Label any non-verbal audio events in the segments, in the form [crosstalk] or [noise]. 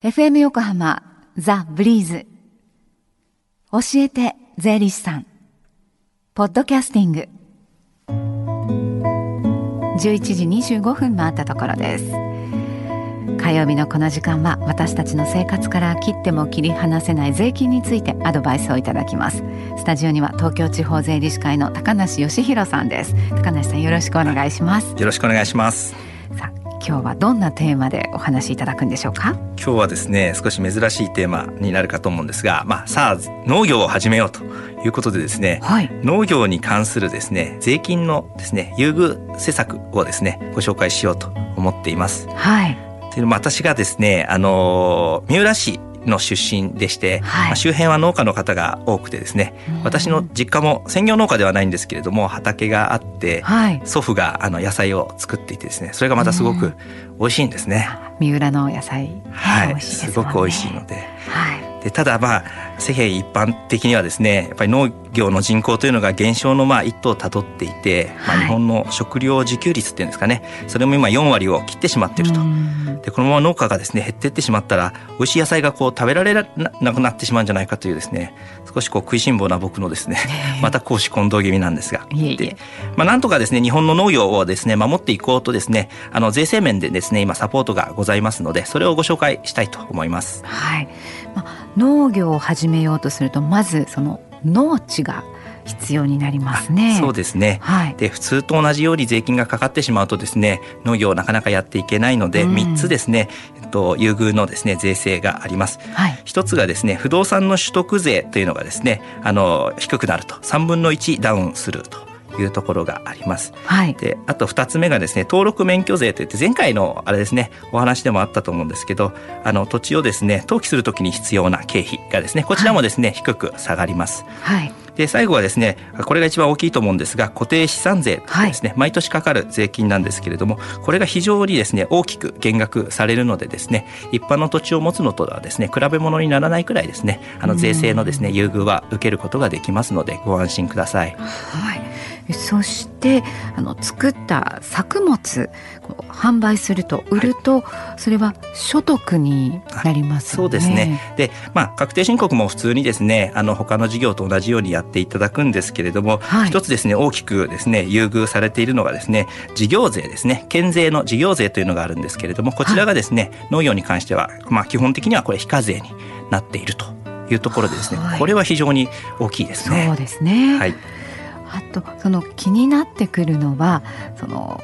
FM 横浜ザ・ブリーズ。教えて税理士さん。ポッドキャスティング。11時25分回ったところです。火曜日のこの時間は私たちの生活から切っても切り離せない税金についてアドバイスをいただきます。スタジオには東京地方税理士会の高梨義弘さんです。高梨さんよろしくお願いします。よろしくお願いします。さあ今日はどんなテーマでお話しいただくんでしょうか？今日はですね少し珍しいテーマになるかと思うんですがまあさあ農業を始めようということでですね、はい、農業に関するですね税金のですね優遇施策をですねご紹介しようと思っています。はい。で私がですねあの三浦市の出身でして、はい、まあ、周辺は農家の方が多くてですね、私の実家も専業農家ではないんですけれども畑があって、はい、祖父があの野菜を作っていてですねそれがまたすごく美味しいんですね。三浦の野菜、はい、すごく美味しいので。はい。でただまあ世間一般的にはですねやっぱり農業の人口というのが減少のまあ一途をたどっていて、まあ、日本の食料自給率っていうんですかね。それも今4割を切ってしまっていると。でこのまま農家がですね減っていってしまったら美味しい野菜がこう食べられなくなってしまうんじゃないかというですね少しこう食いしん坊な僕のですね [laughs] また公私混同気味なんですが。で、まあ、なんとかですね日本の農業をですね守っていこうとですねあの税制面でですね今サポートがございますのでそれをご紹介したいと思います。はい。まあ、農業を始めようとするとまずその農地が必要になりますね。そうですね。はい、で普通と同じように税金がかかってしまうとですね農業なかなかやっていけないので、3つですね、えっと、優遇のですね税制があります。はい、1つがですね不動産の取得税というのがですねあの低くなると3分の1ダウンすると。いうところがあります。はい、であと2つ目がですね登録免許税といって前回のあれですねお話でもあったと思うんですけどあの土地をですね登記するときに必要な経費がですねこちらもですね、はい、低く下がります。はいで最後はですねこれが一番大きいと思うんですが固定資産税ですね、はい、毎年かかる税金なんですけれどもこれが非常にですね大きく減額されるのでですね一般の土地を持つのとはですね比べ物にならないくらいですねあの税制のですね優遇は受けることができますのでご安心ください。はいそしてあの作った作物販売すると売ると、それは所得になります、ね、そうですね。で、まあ、確定申告も普通にですねあの他の事業と同じようにやっていただくんですけれども、はい、一つですね大きくですね優遇されているのがですね事業税ですね。県税の事業税というのがあるんですけれどもこちらがですね、はい、農業に関しては、まあ、基本的にはこれ非課税になっているというところでですね、はい、これは非常に大きいですね。そうですね、はいあとその気になってくるのはその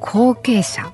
後継者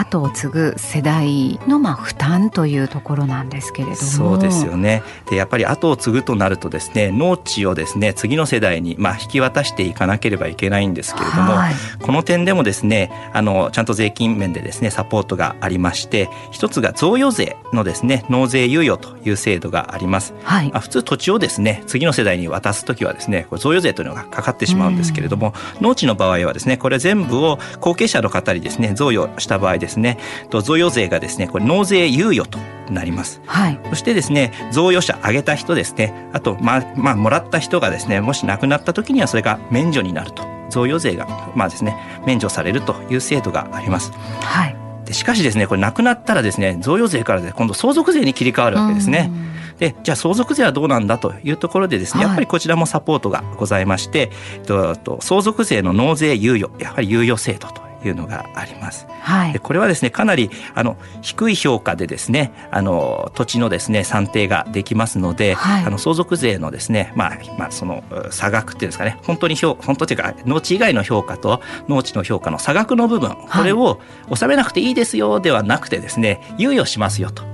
後を継ぐ世代のまあ負担というところなんですけれども。そうですよね。でやっぱり後を継ぐとなるとですね農地をですね次の世代にまあ引き渡していかなければいけないんですけれども、はい、この点でもですねあのちゃんと税金面でですねサポートがありまして一つが贈与税のですね納税猶予という制度があります、はい、まあ、普通土地をですね次の世代に渡す時はですねこれ贈与税というのがかかってしまうんですけれども、農地の場合はですねこれ全部を後継者の方にですね贈与した場合ですね。と贈与税がですねこれ納税猶予となります、はい、そしてですね贈与者挙げた人ですね。あとまあまあもらった人がですねもし亡くなった時にはそれが免除になると。贈与税がまあですね免除されるという制度があります。はい。でしかしですねこれ亡くなったらですね贈与税からで今度相続税に切り替わるわけですね。でじゃあ相続税はどうなんだというところでですね、やっぱりこちらもサポートがございまして、とと相続税の納税猶予やはり猶予制度というのがあります。はい、でこれはですねかなりあの低い評価でですねあの土地のですね算定ができますので、はい、あの相続税のですねまあまあその差額っていうんですかね本当に評本当というか農地以外の評価と農地の評価の差額の部分これを納めなくていいですよではなくてですね猶予しますよと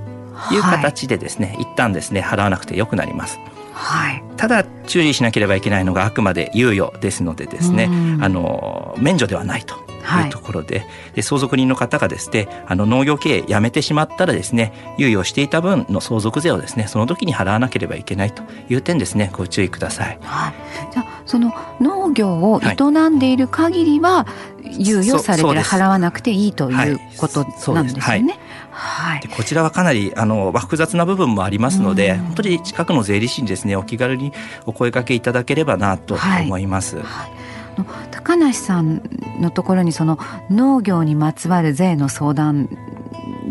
いう形でですね、はい、一旦ですね払わなくてよくなります。はい、ただ注意しなければいけないのがあくまで猶予ですのでですねあの免除ではないとい。うところで。はい、で相続人の方がですねあの農業経営やめてしまったらですね猶予していた分の相続税をですねその時に払わなければいけないという点ですね。ご注意ください。はい、じゃその農業を営んでいる限りは、猶予されて払わなくていいということなんですよね。はい、でこちらはかなりあの複雑な部分もありますので、本当に近くの税理士にですねお気軽にお声かけいただければなと思います。はい。はい高梨さんのところにその農業にまつわる税の相談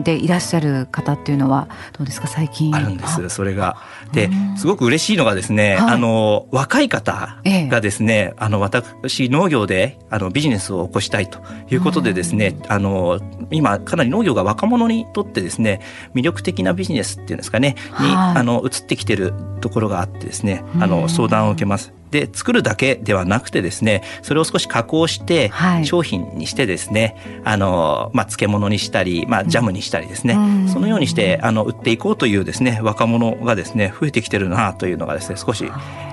でいらっしゃる方っていうのはどうですか最近。あるんですそれが。ですごく嬉しいのがですね、はい、あの若い方がですね、ええ、あの私農業であのビジネスを起こしたいということでですね、あの今かなり農業が若者にとってですね魅力的なビジネスっていうんですかねに、はい、あの移ってきてるところがあってですねあの相談を受けます。で作るだけではなくてですねそれを少し加工して商品にしてですね、はい、あのまあ漬物にしたりまあジャムにしたりですね、うん、そのようにしてあの売っていこうというですね若者がですね増えてきてるなというのがですね少し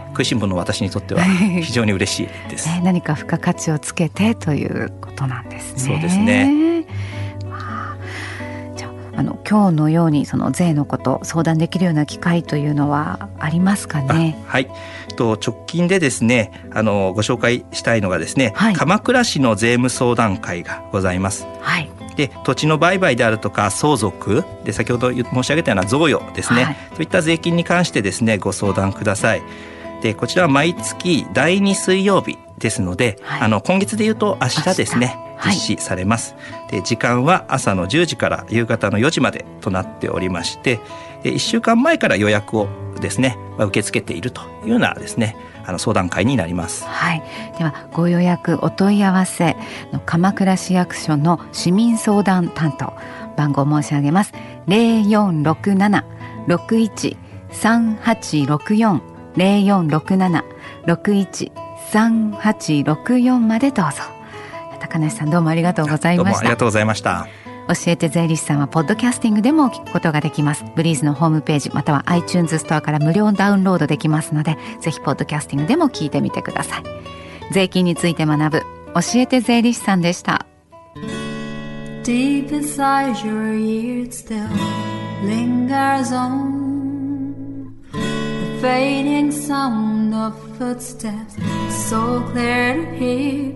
食いしん坊の私にとっては [laughs] 非常に嬉しいです。何か付加価値をつけてということなんですね。そうですね。あの今日のようにその税のこと相談できるような機会というのはありますかね？はい。と直近でですね、あのご紹介したいのがですね、はい、鎌倉市の税務相談会がございます。はい。で土地の売買であるとか相続で先ほど申し上げたような贈与ですね、はい、そういった税金に関してですねご相談ください。でこちらは毎月第2水曜日ですので、はい、あの今月でいうと明日ですね実施されます、はい、で時間は朝の10時から夕方の4時までとなっておりましてで1週間前から予約をですね受け付けているというようなですねあの相談会になります。はい。ではご予約お問い合わせの鎌倉市役所の市民相談担当番号申し上げます。零四六七六一三八六四零四六七六一三八六四までどうぞ。高梨さんどうもありがとうございました。ありがとうございました。教えて税理士さんはポッドキャスティングでも聞くことができますブリーズのホームページまたは iTunes ストアから無料ダウンロードできますのでぜひポッドキャスティングでも聞いてみてください税金について学ぶ教えて税理士さんでした Deep inside your ears still lingers on The fading sound of footsteps So clear to hear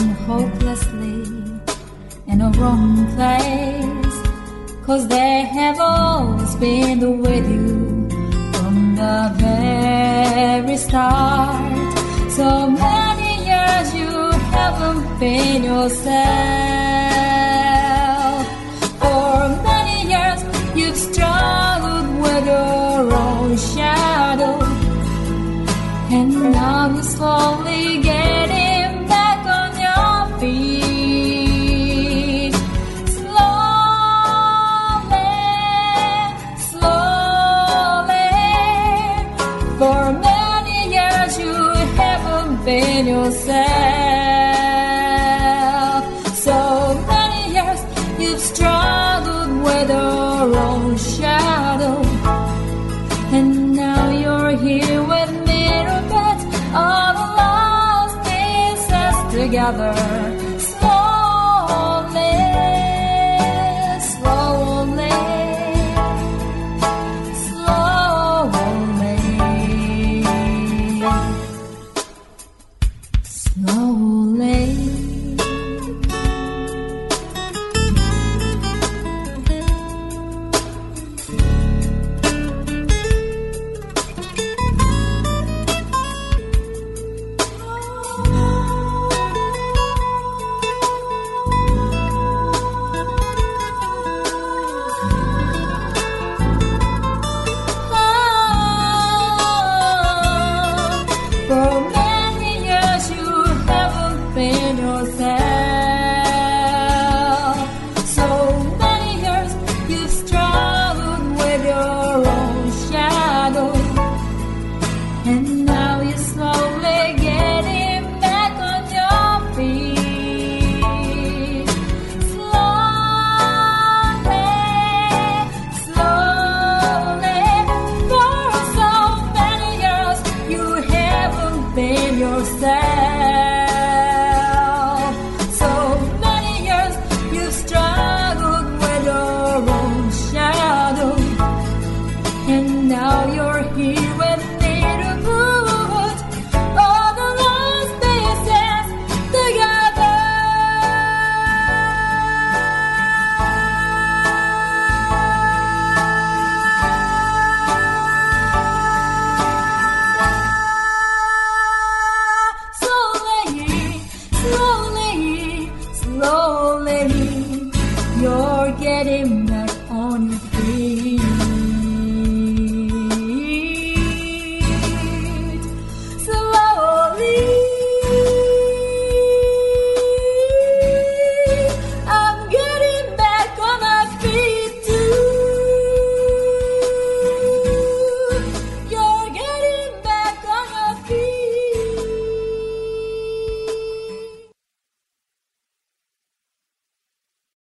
hopelessly in a wrong place. Cause they have always been with you from the very start. So many years you haven't been yourself. Yourself. So many years you've struggled with your own shadow, and now you're here with mirror bits of lost pieces together.